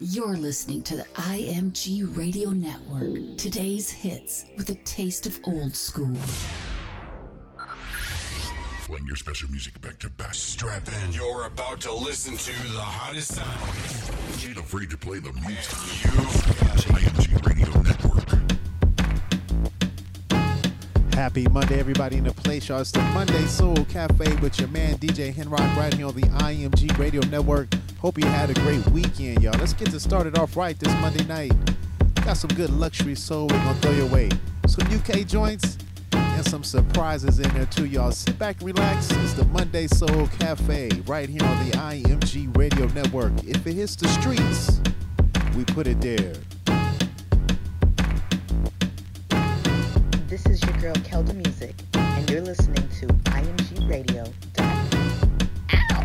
You're listening to the IMG Radio Network. Today's hits with a taste of old school. Playing your special music back to back. Strap in. You're about to listen to the hottest sound. Ain't afraid to play the music. You've got IMG Radio Network. Happy Monday, everybody in the place, y'all. It's the Monday Soul Cafe with your man DJ Henrock right here on the IMG Radio Network. Hope you had a great weekend, y'all. Let's get this started off right this Monday night. Got some good luxury soul we're gonna throw your way. Some UK joints and some surprises in there too, y'all. Sit back and relax. It's the Monday Soul Cafe right here on the IMG Radio Network. If it hits the streets, we put it there. Girl Kelda Music, and you're listening to IMG Radio. Oh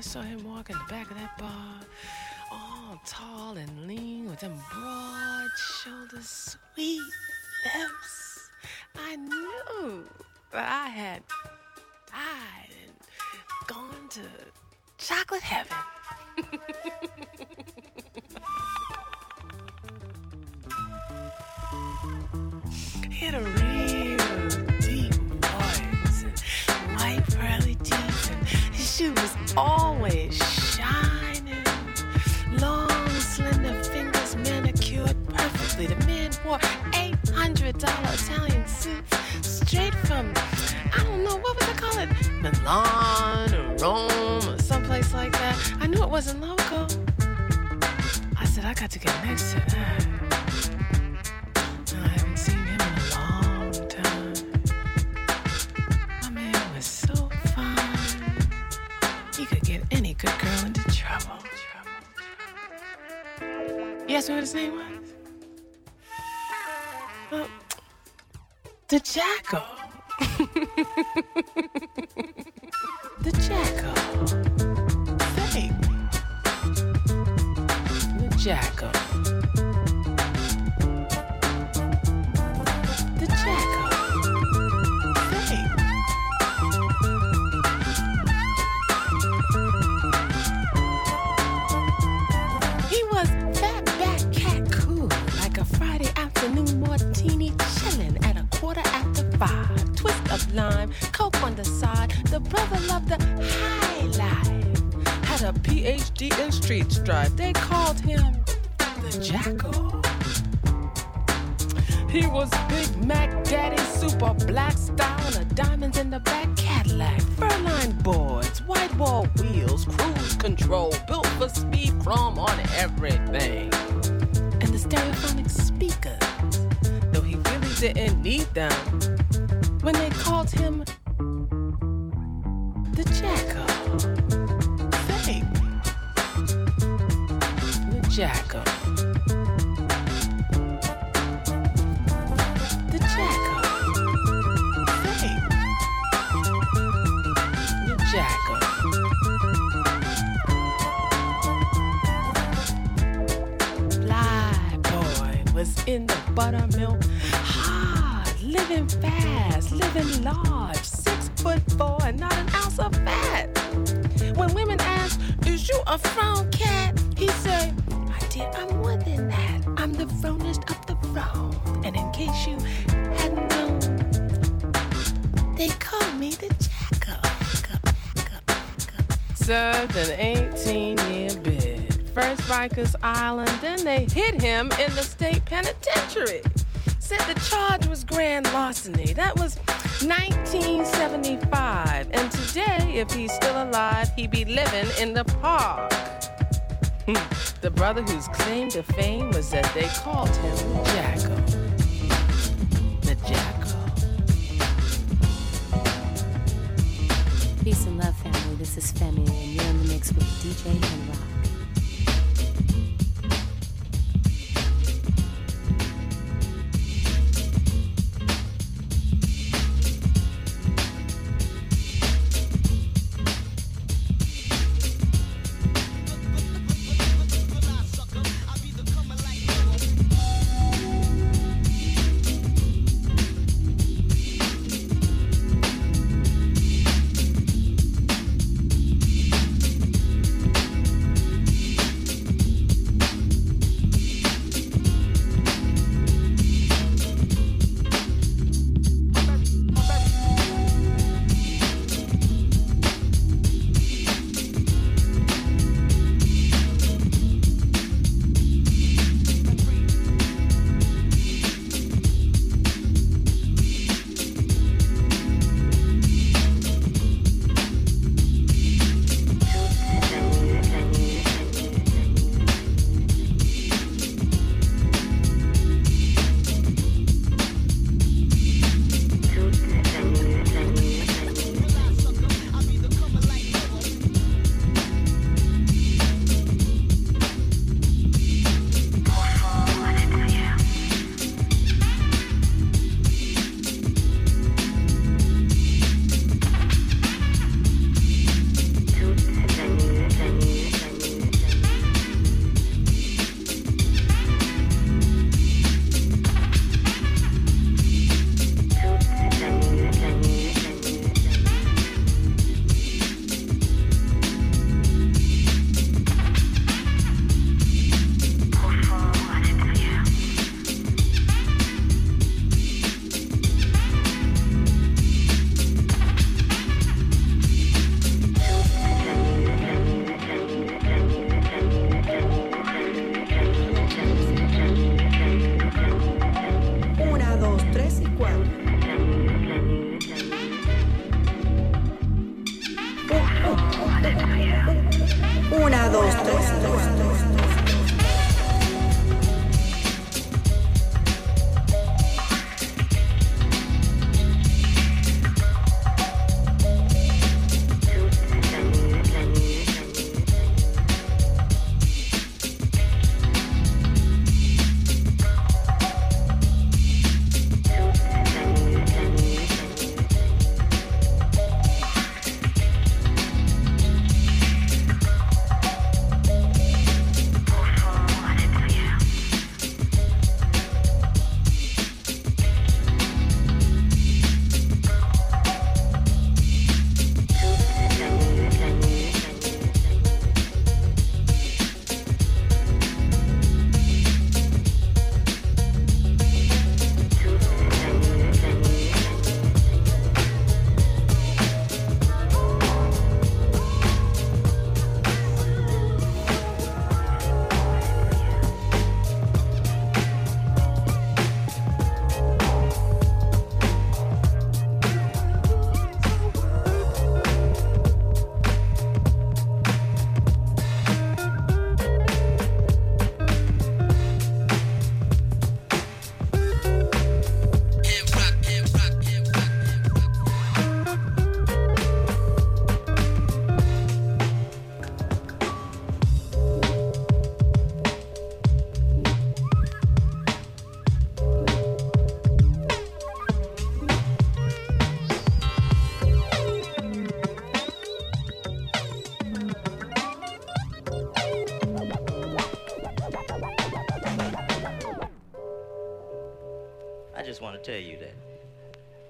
saw him walk in the back of that bar, oh, all tall and lean with them broad shoulders, sweet lips, I knew that I had died gone to chocolate heaven. He had a real deep voice and white pearly teeth, and his shoe was always shining. Long, slender fingers manicured perfectly. The man wore $800 Italian suits straight from, I don't know, what would I call it? Milan or Rome or someplace like that. I knew it wasn't local. I said, I got to get next to that. I haven't seen him in a long time. My man was so fine. He could get any good girl into trouble. Me what his name was? Well, the Jackal. The Jackal. Fake. The Jackal. The Jackal. He was fat back cat cool, like a Friday afternoon martini, at a quarter after five. Of lime, coke on the side. The brother loved the high life. Had a PhD in street strife. They called him the Jackal. He was Big Mac Daddy, super black style, a diamonds in the back Cadillac. Furline boards, white wall wheels, cruise control, built for speed, chrome on everything. And the stereophonic speakers, though he really didn't need them, when they called him the Jackal. Fake. The Jackal. The Jackal. Fake. The Jackal. Fly boy was in the buttermilk. Living fast, living large. Six foot four and not an ounce of fat. When women ask, Is you a frown cat? He say, My dear, I'm more than that. I'm the frownest of the frown. And in case you hadn't known, they call me the jackal. Served an 18 year bid. First Rikers Island, then they hit him in the state penitentiary. Said the charge was grand larceny. That was 1975. And today, if he's still alive, he'd be living in the park. Hmm. the brother whose claim to fame was that they called him Jackal. The Jackal. Peace and love, family. This is Femi, and you're in the mix with DJ and Rock.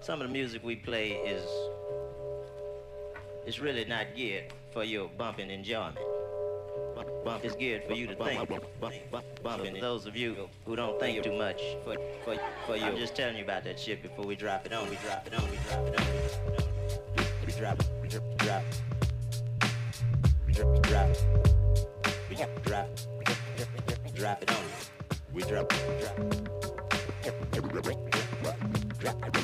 Some of the music we play is is really not geared for your bumping enjoyment. Bump, is geared for you to think. Bump, bump, bump, bumping. Those of you who don't think too much for for for you. I'm just telling you about that shit before we drop it on. We drop it on. We drop it on. We drop it. We drop. Drop. We drop. Drop. We drop. Drop. Drop it on. We drop. We drop. We drop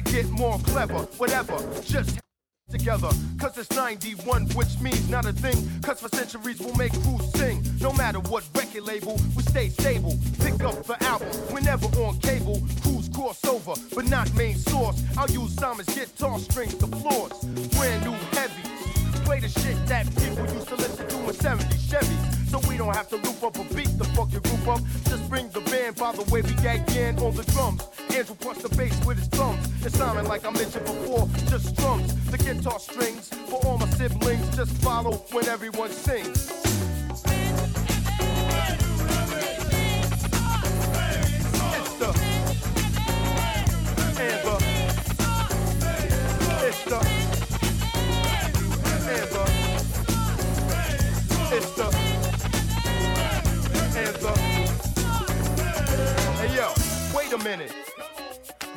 Gotta get more clever, whatever. Just together, cause it's 91, which means not a thing. Cause for centuries we'll make crews sing. No matter what record label, we stay stable. Pick up the album whenever on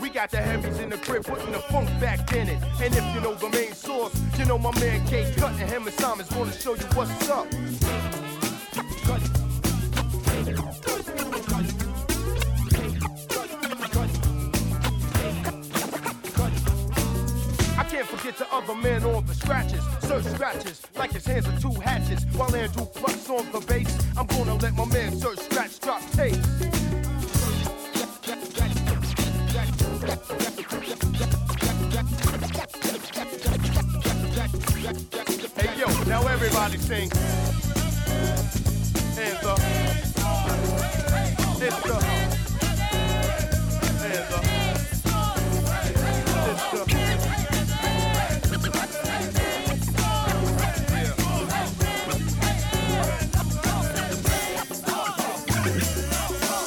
We got the heavies in the crib putting the funk back in it. And if you know the main source, you know my man K Cut and Simon's gonna show you what's up. I can't forget the other man on the scratches. Search scratches like his hands are two hatches. While Andrew plucks on the bass, I'm gonna let my man Sir Scratch drop tapes. Sing. Hands up. It's. Hands up.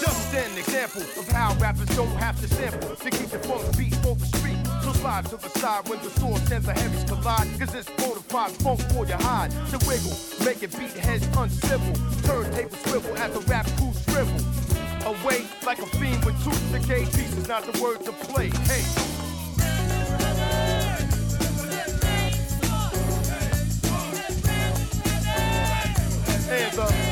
Just an example of how rappers don't have to sample to keep the funk beat on the street. So slide to the side when the source and the heavies collide. Cause it's fortified funk for your hide. To wiggle, make it beat heads uncivil. Turntable swivel as the rap crew shrivel. Away like a fiend with tooth decay pieces, not the word to play. Hey. Hands up.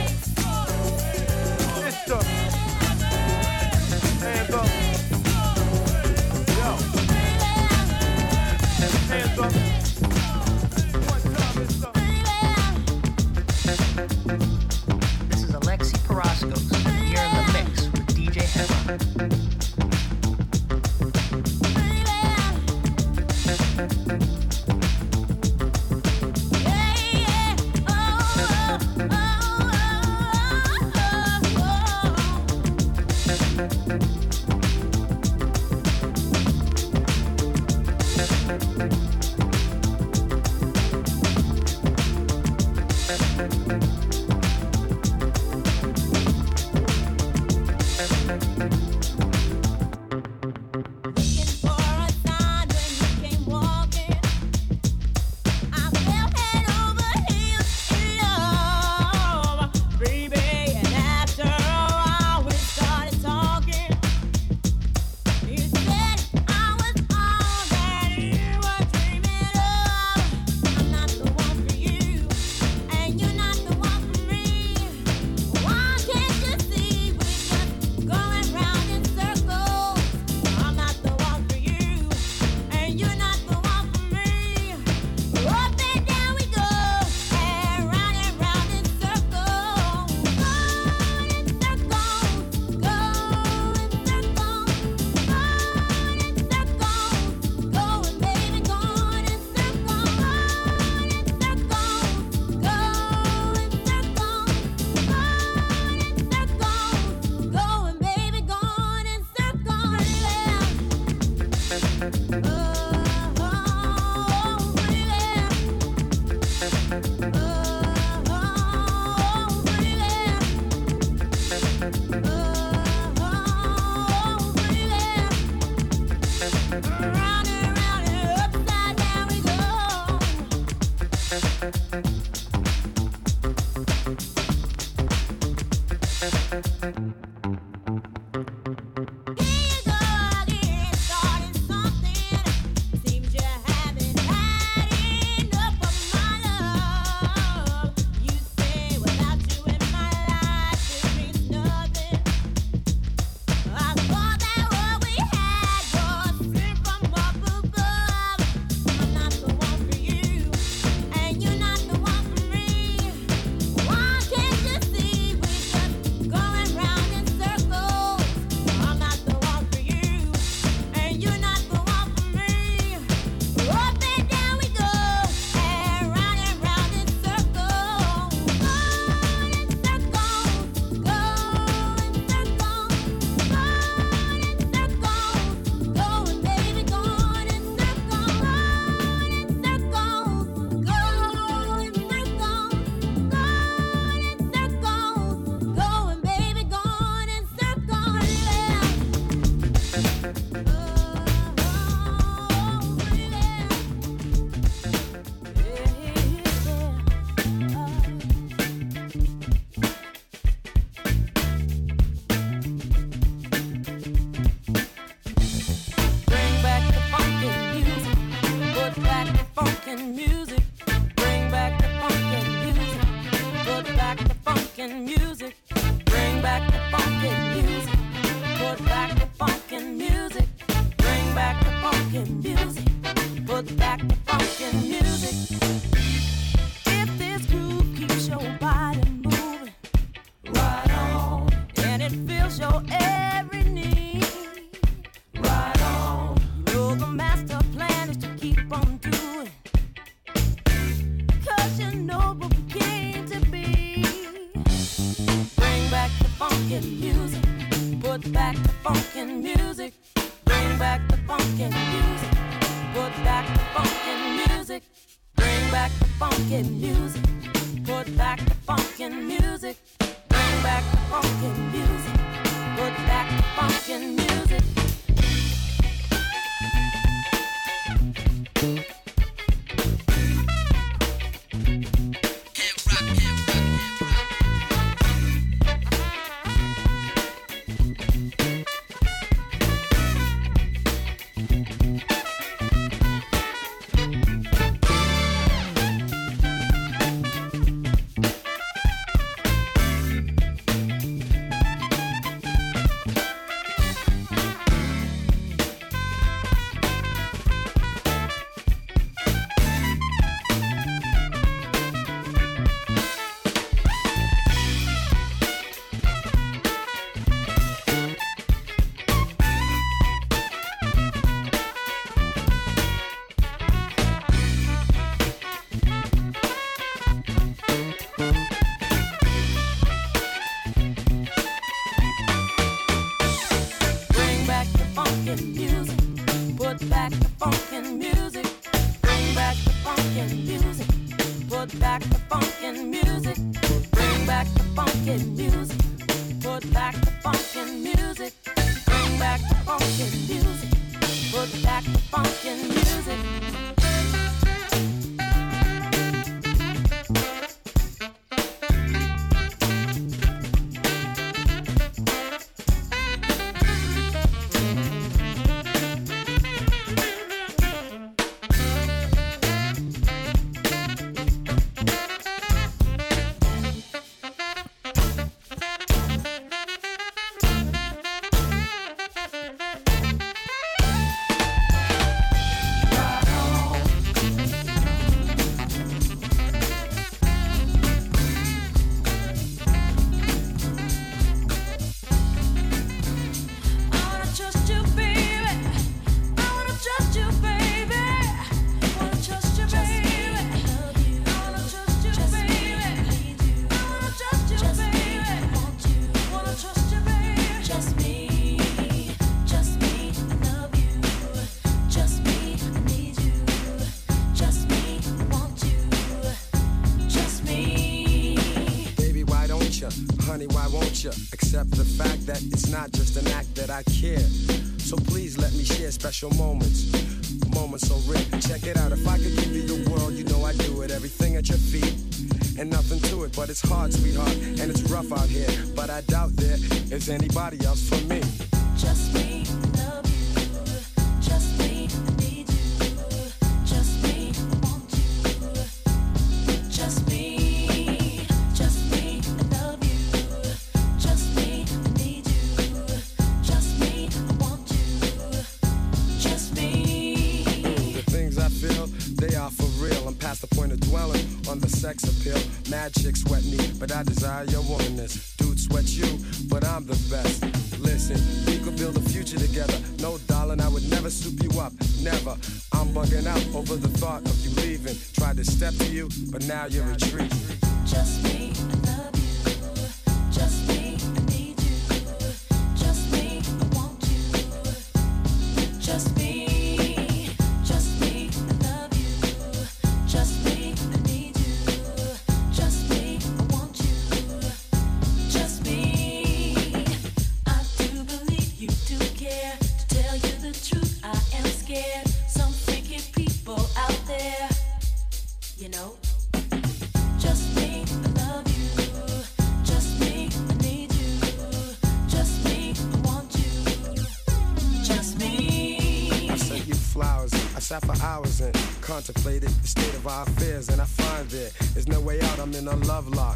contemplated the state of our affairs, and I find that there is no way out. I'm in a love lock.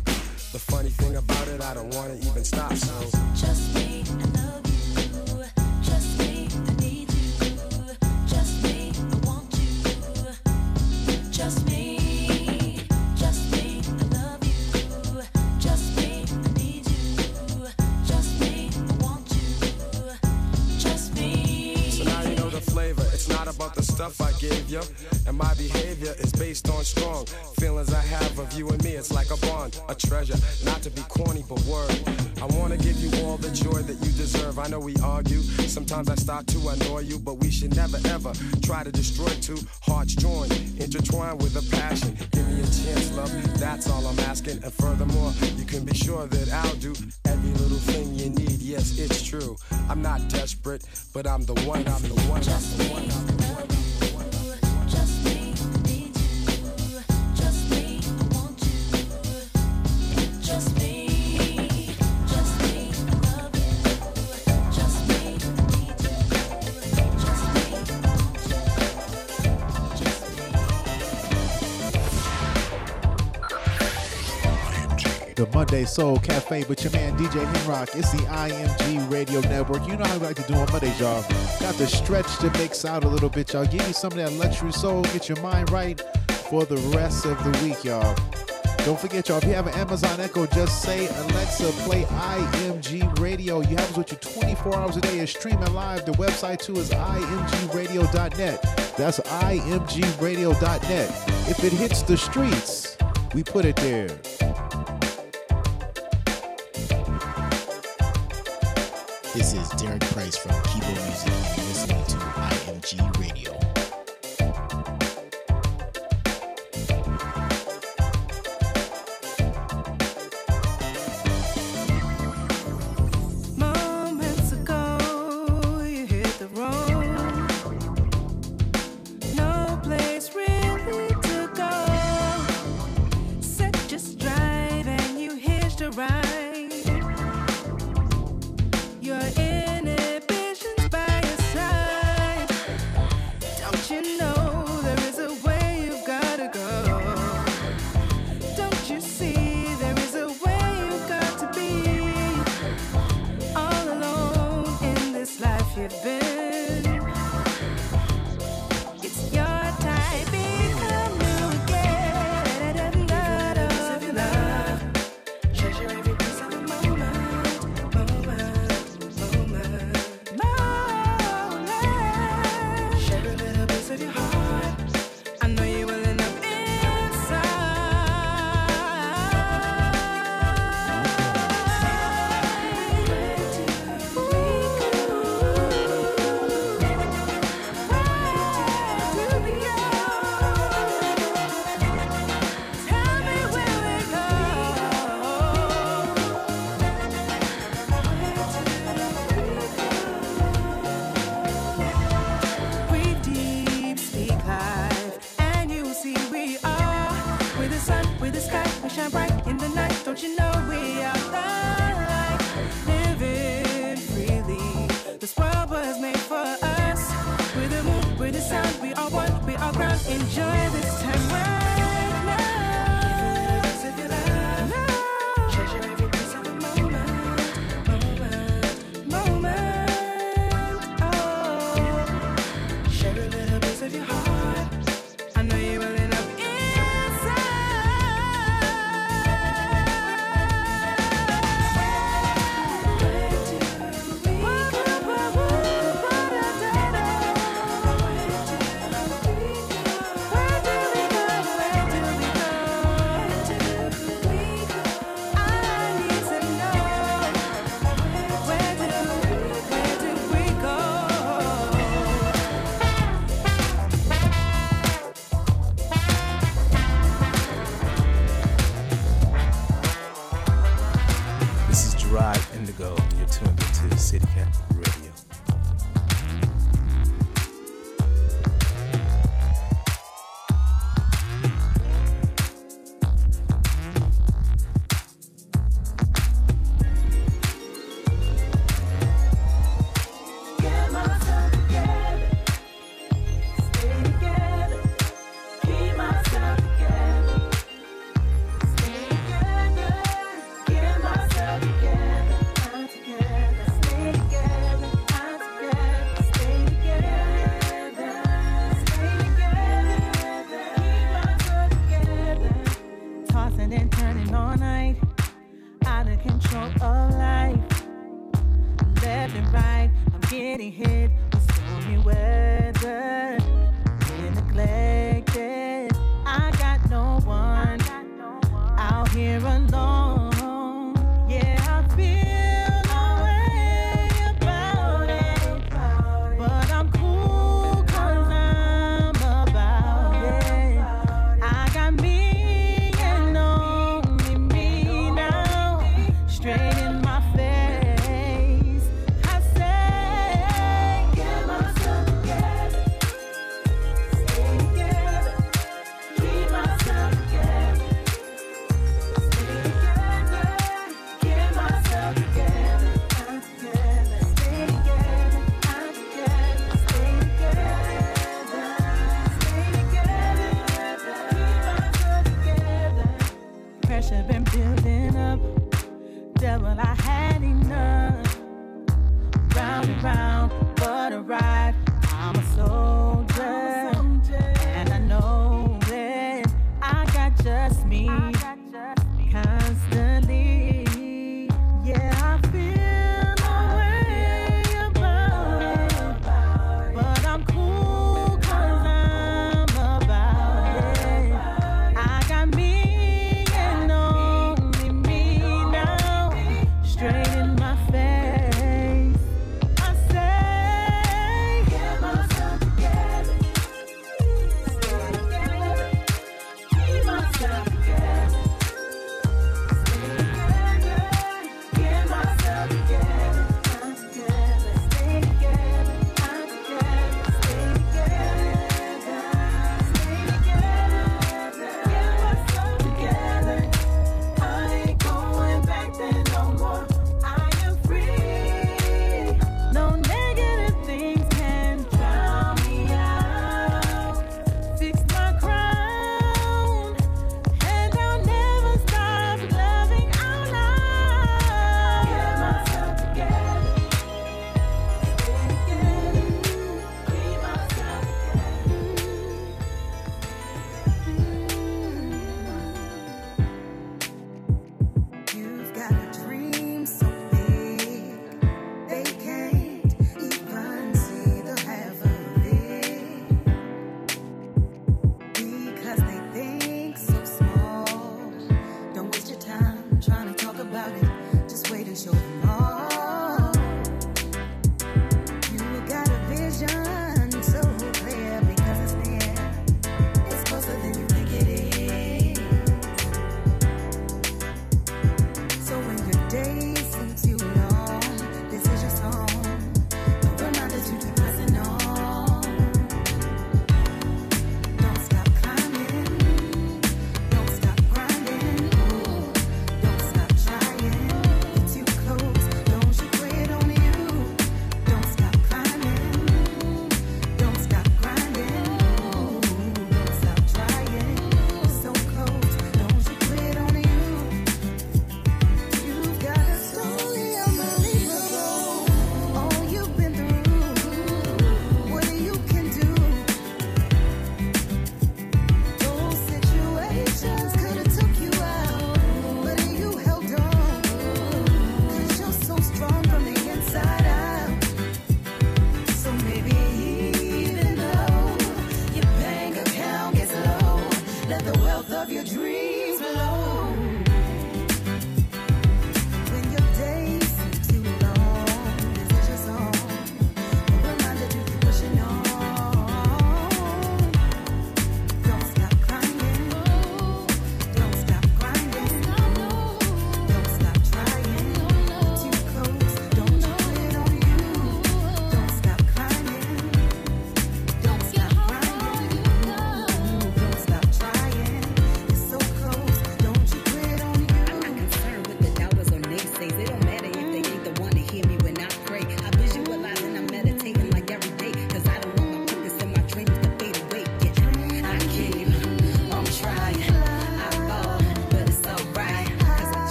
Soul Cafe with your man DJ Henrock. It's the IMG Radio Network. You know how we like to do on Mondays, y'all. Got to stretch the mix out a little bit, y'all. Give you some of that luxury soul, get your mind right for the rest of the week, y'all. Don't forget, y'all, if you have an Amazon Echo, just say Alexa, play IMG Radio. You have us with you 24 hours a day. and streaming live. The website, too, is imgradio.net. That's imgradio.net. If it hits the streets, we put it there. This is Derek Price from Kibo Music, listening to IMG Radio.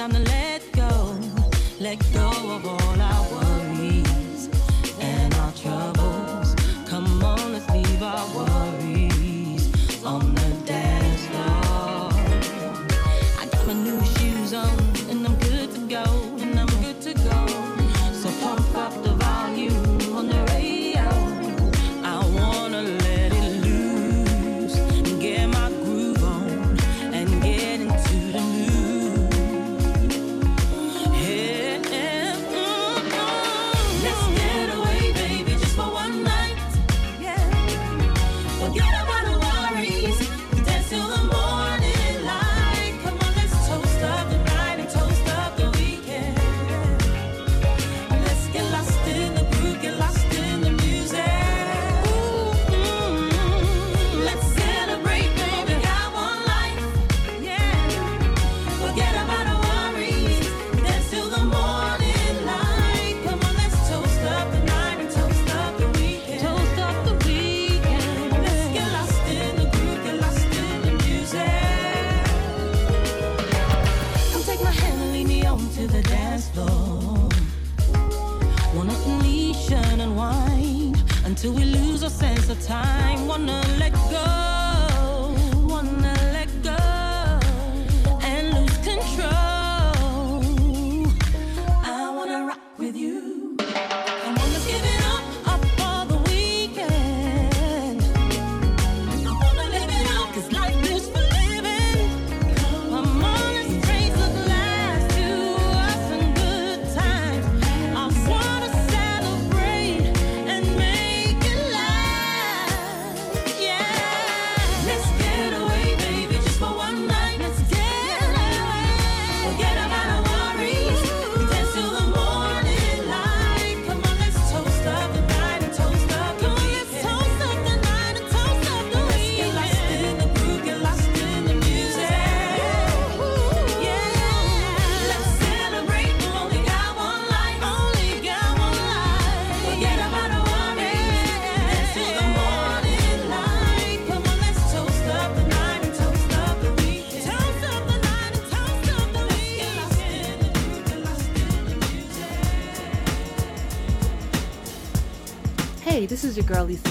Time to let Hey,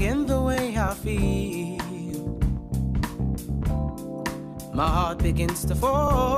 in the way I feel. My heart begins to fall.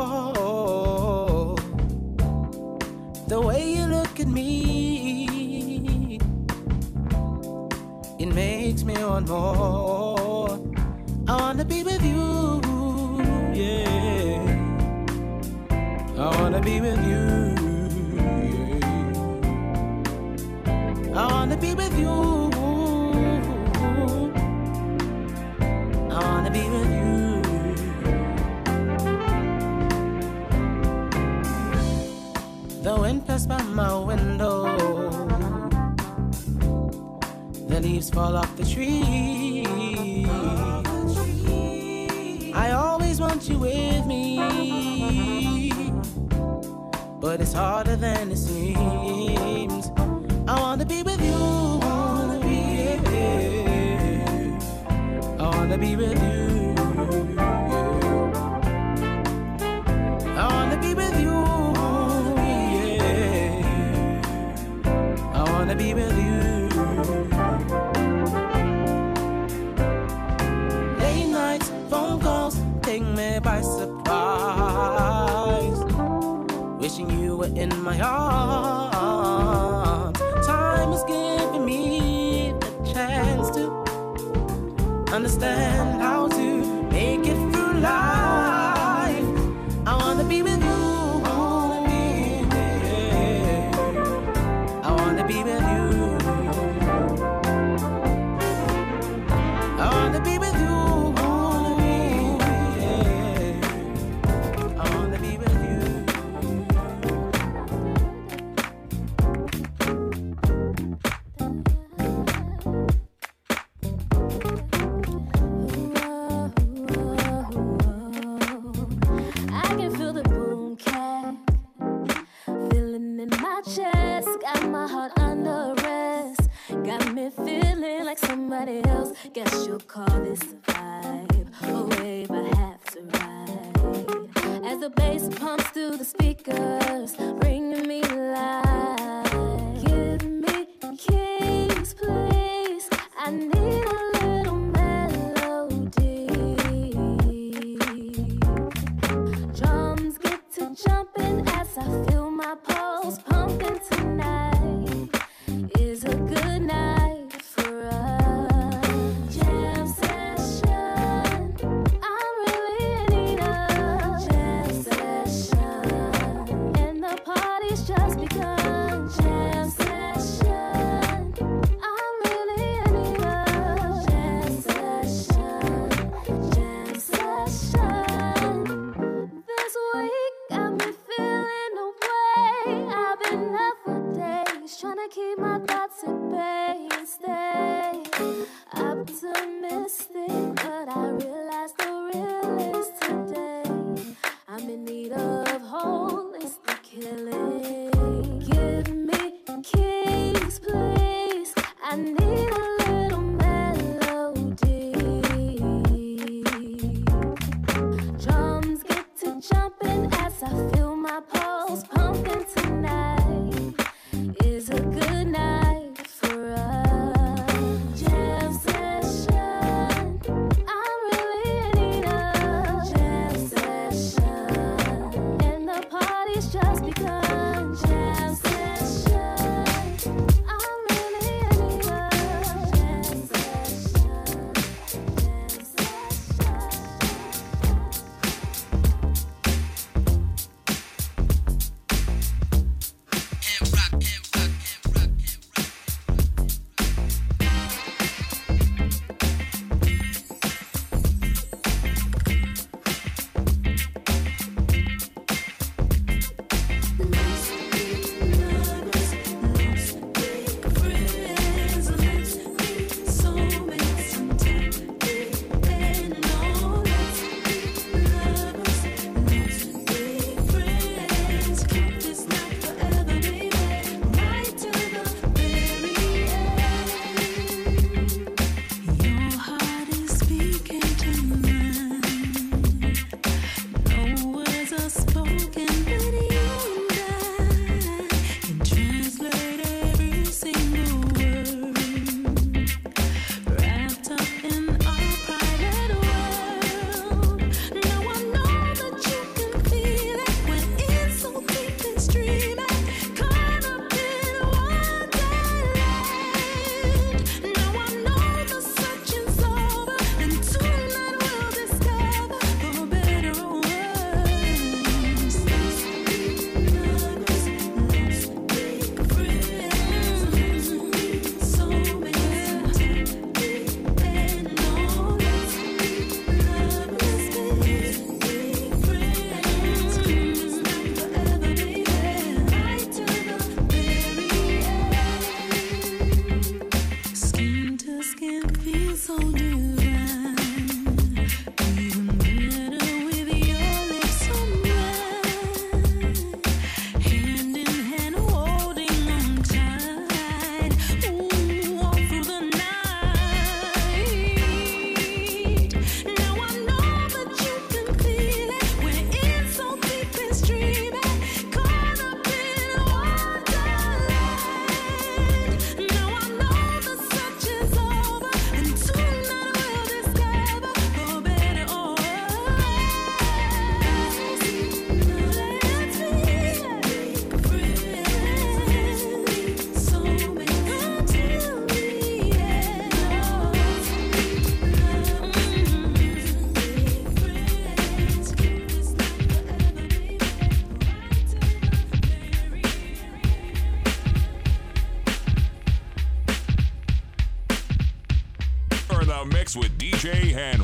Mix with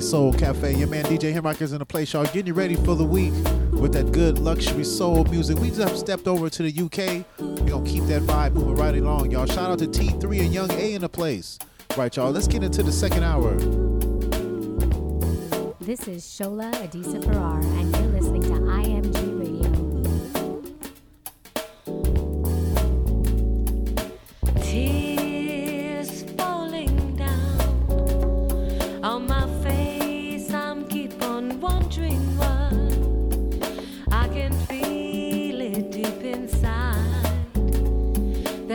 Soul Cafe. Your man DJ Hemrock is in the place, y'all. Getting you ready for the week with that good luxury soul music. We just stepped over to the UK. We're gonna keep that vibe moving right along, y'all. Shout out to T3 and Young A in the place. Right, y'all. Let's get into the second hour. This is Shola Adisa Farrar, and you're listening to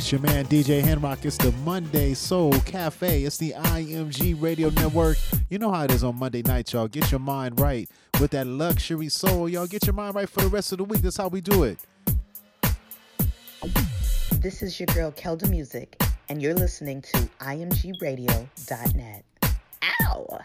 It's your man DJ Henrock. It's the Monday Soul Cafe. It's the IMG Radio Network. You know how it is on Monday night, y'all. Get your mind right with that luxury soul, y'all. Get your mind right for the rest of the week. That's how we do it. This is your girl Kelda Music, and you're listening to IMGRadio.net. Ow!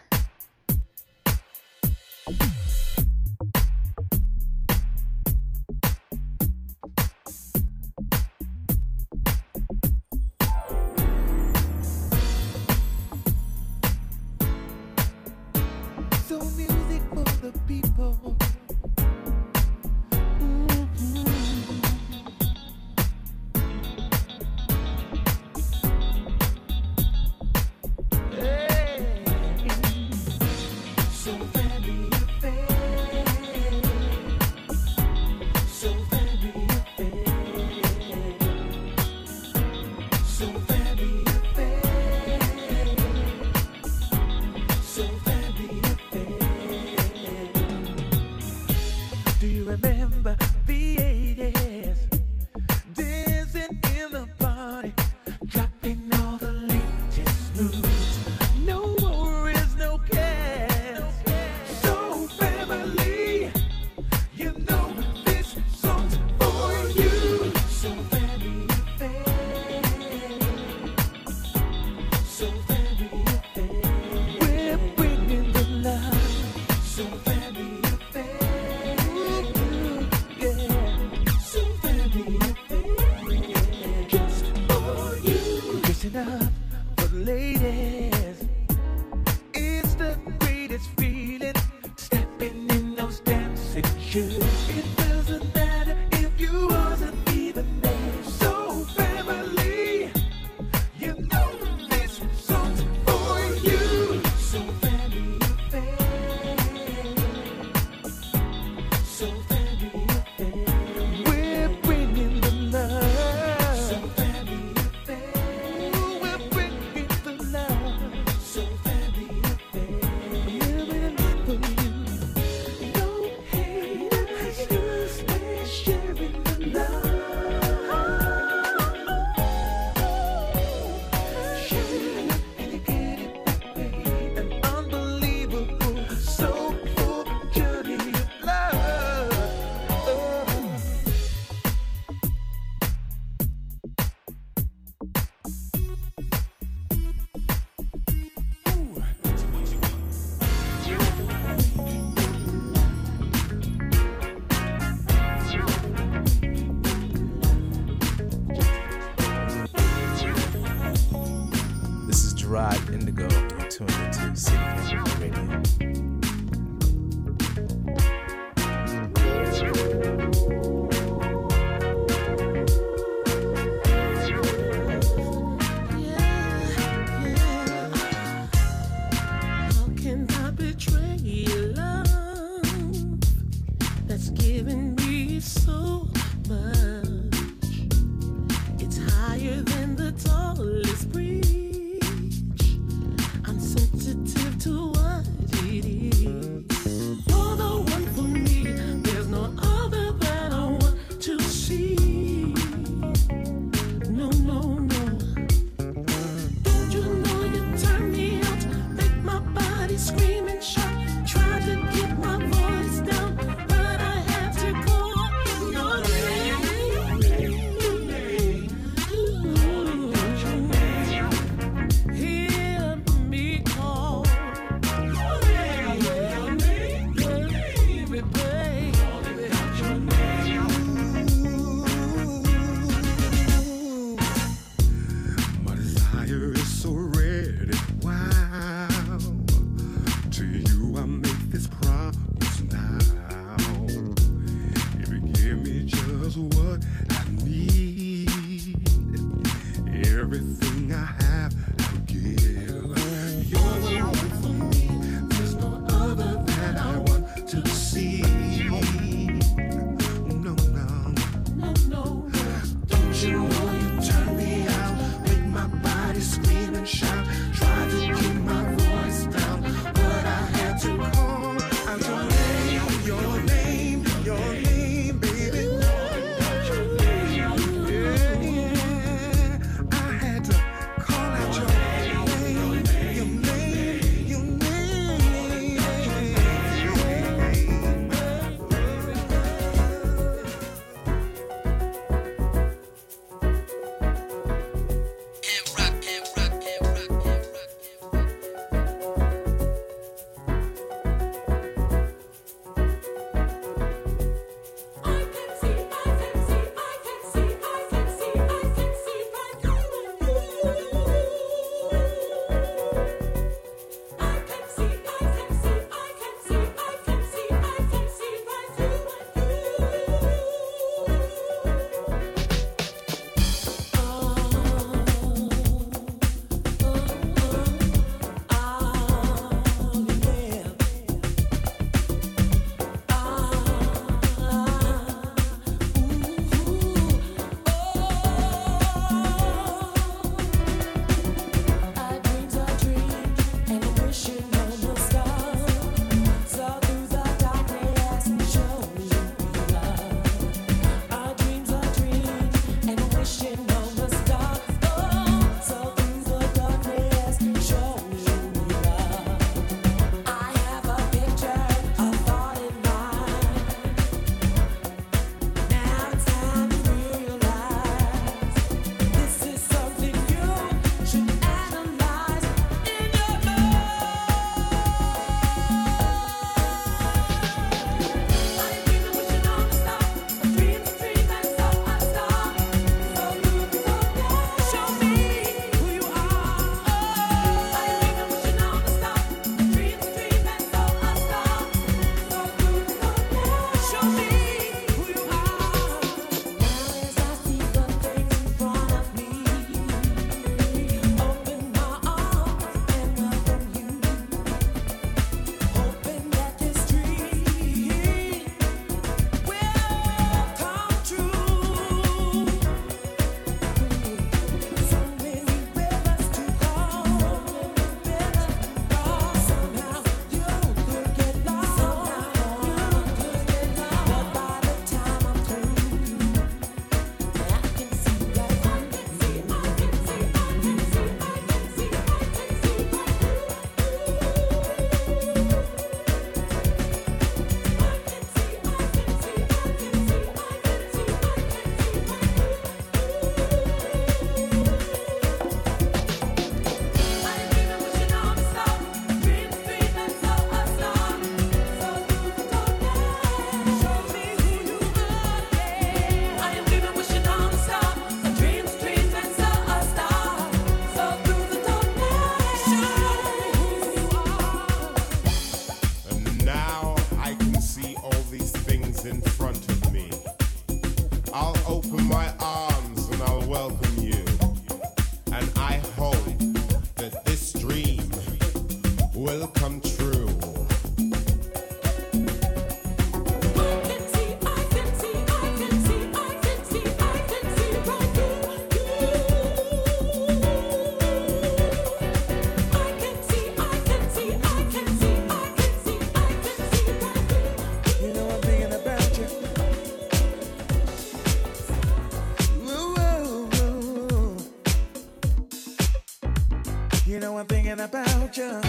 thinking about you.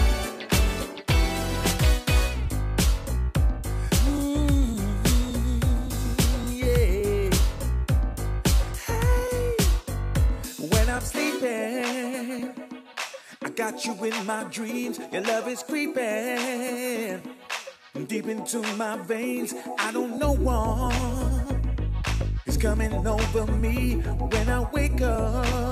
Mm-hmm, yeah. hey. When I'm sleeping, I got you in my dreams. Your love is creeping deep into my veins. I don't know what is coming over me when I wake up.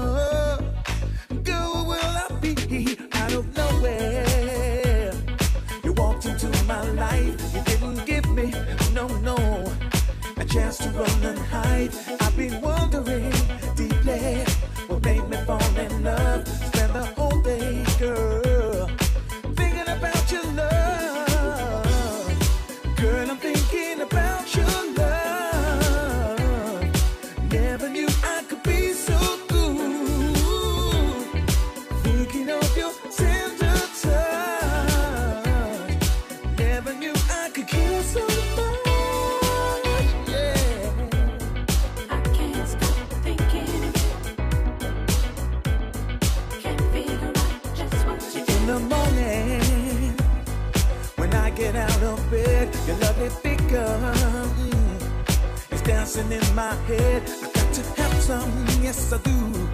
It's is dancing in my head. I got to have some, yes I do.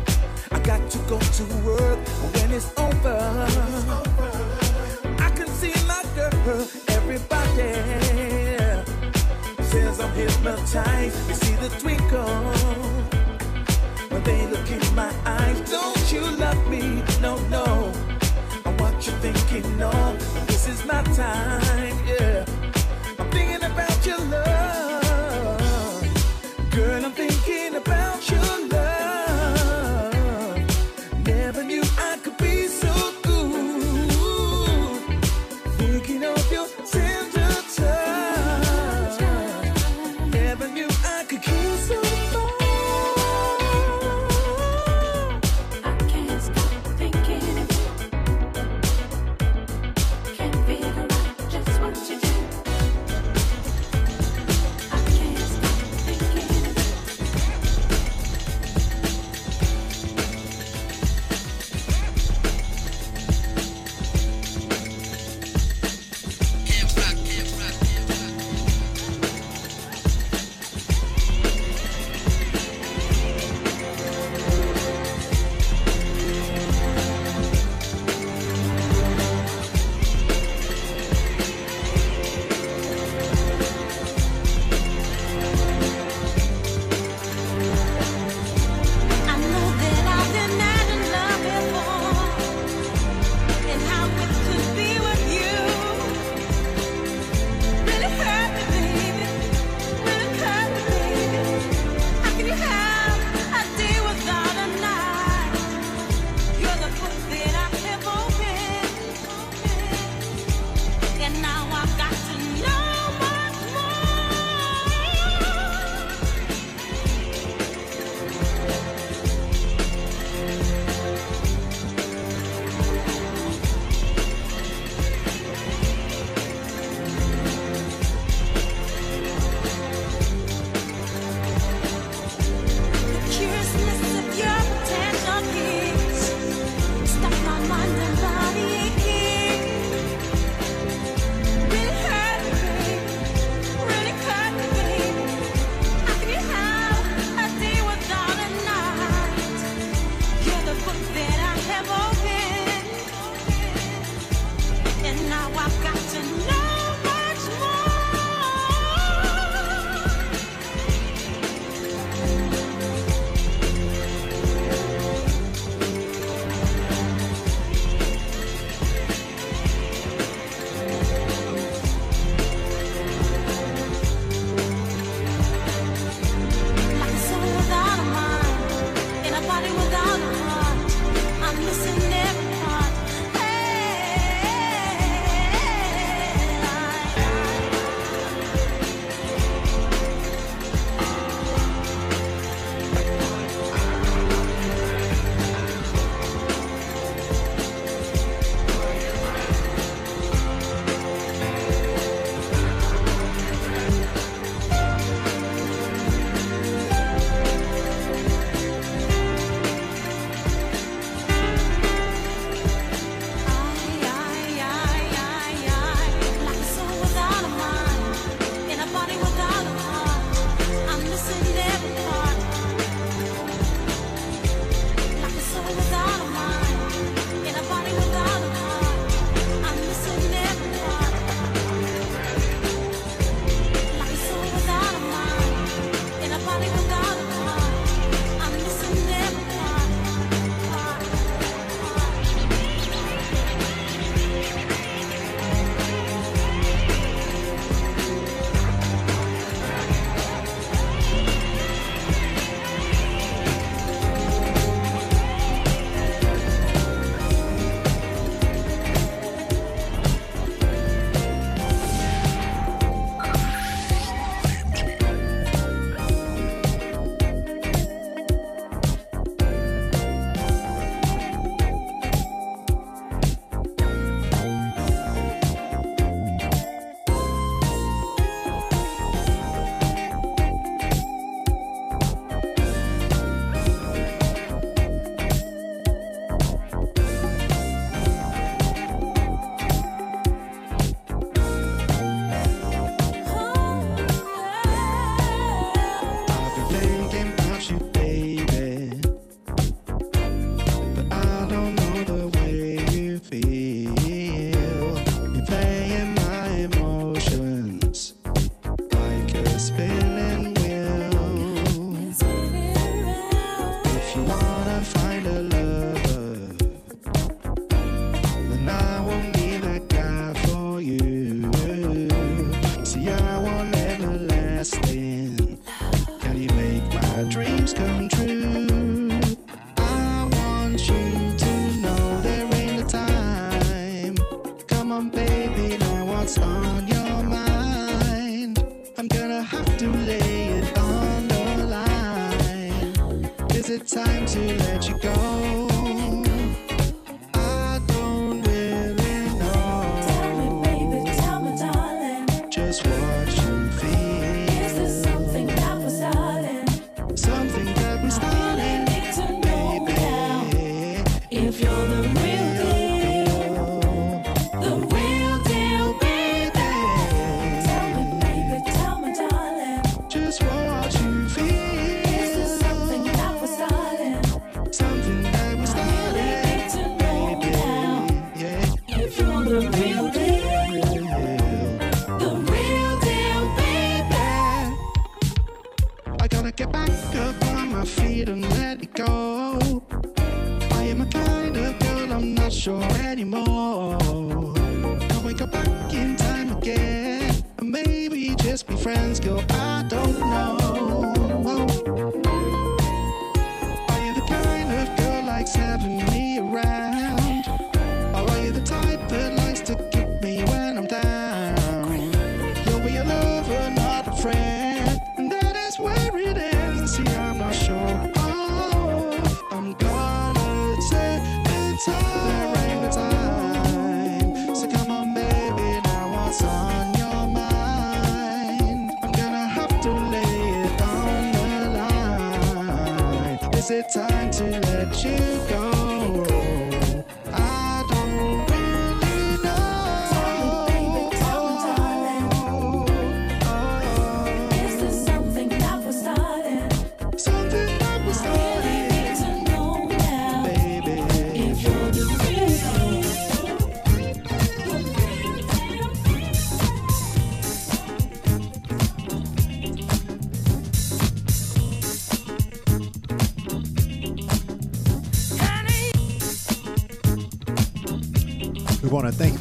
I got to go to work when it's over. I can see my girl, everybody says I'm hypnotized. You see the twinkle when they look in my eyes. Don't you love me? No, no. I want you thinking, no, this is my time. Yeah your love.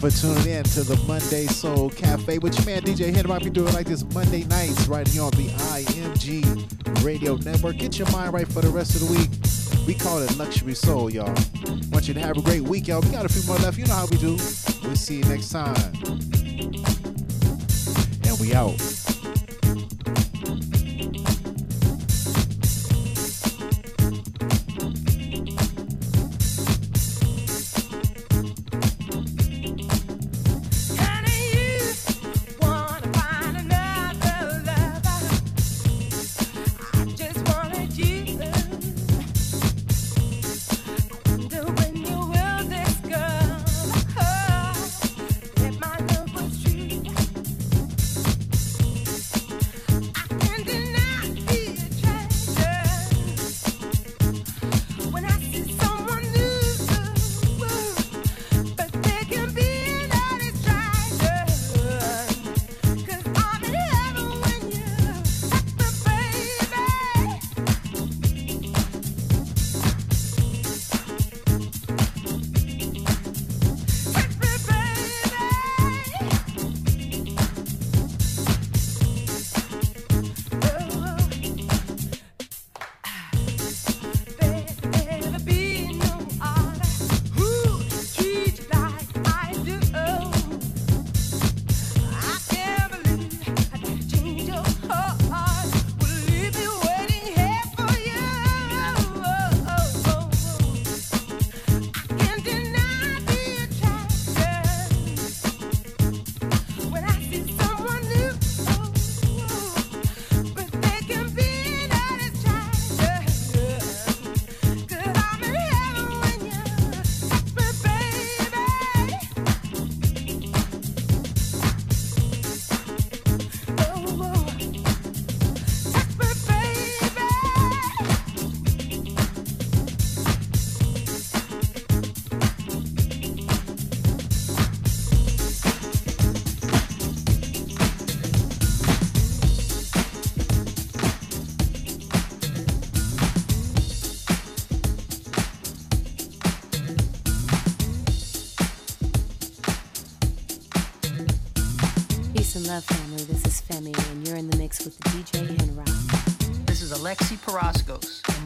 for tuning in to the Monday Soul Cafe with your man DJ Head Might be doing like this Monday nights right here on the IMG Radio Network. Get your mind right for the rest of the week. We call it Luxury Soul, y'all. Want you to have a great week, y'all. We got a few more left. You know how we do. We'll see you next time. And we out.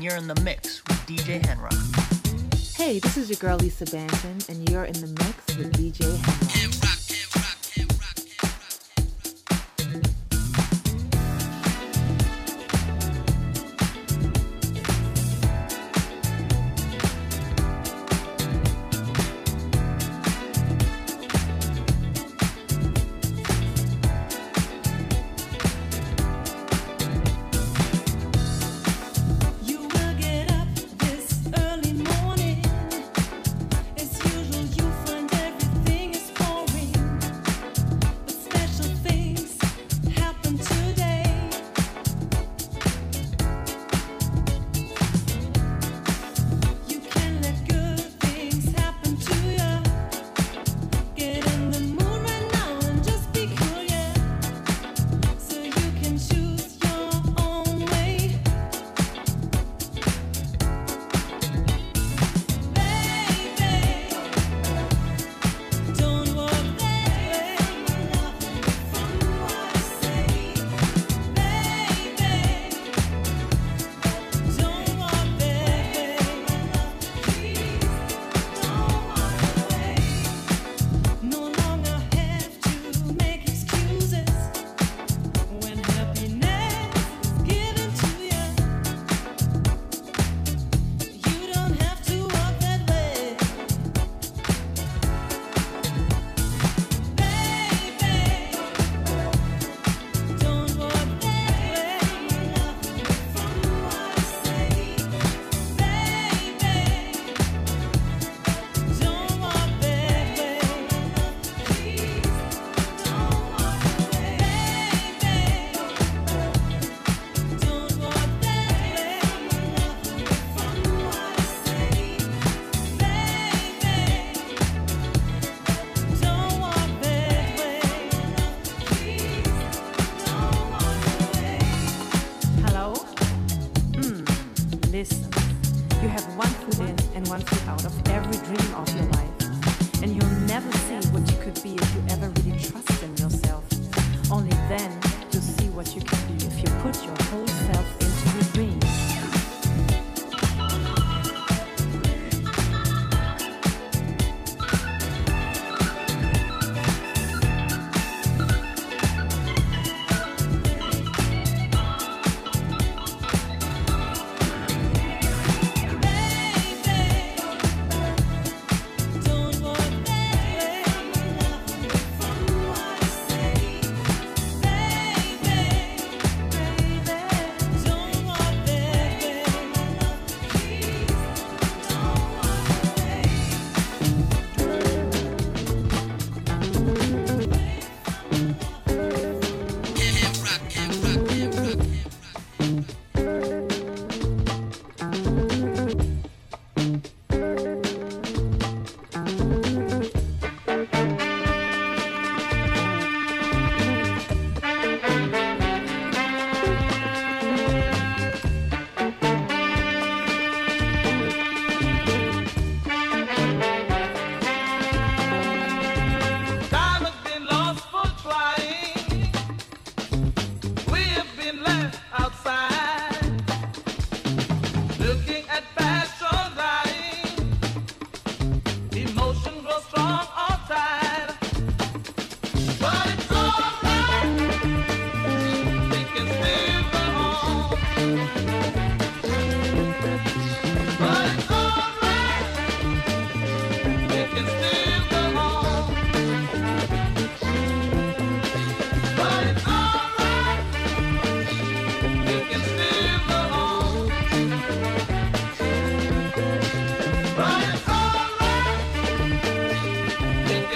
you're in the mix with DJ Henrock. Hey, this is your girl Lisa Banton, and you're in the mix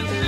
It's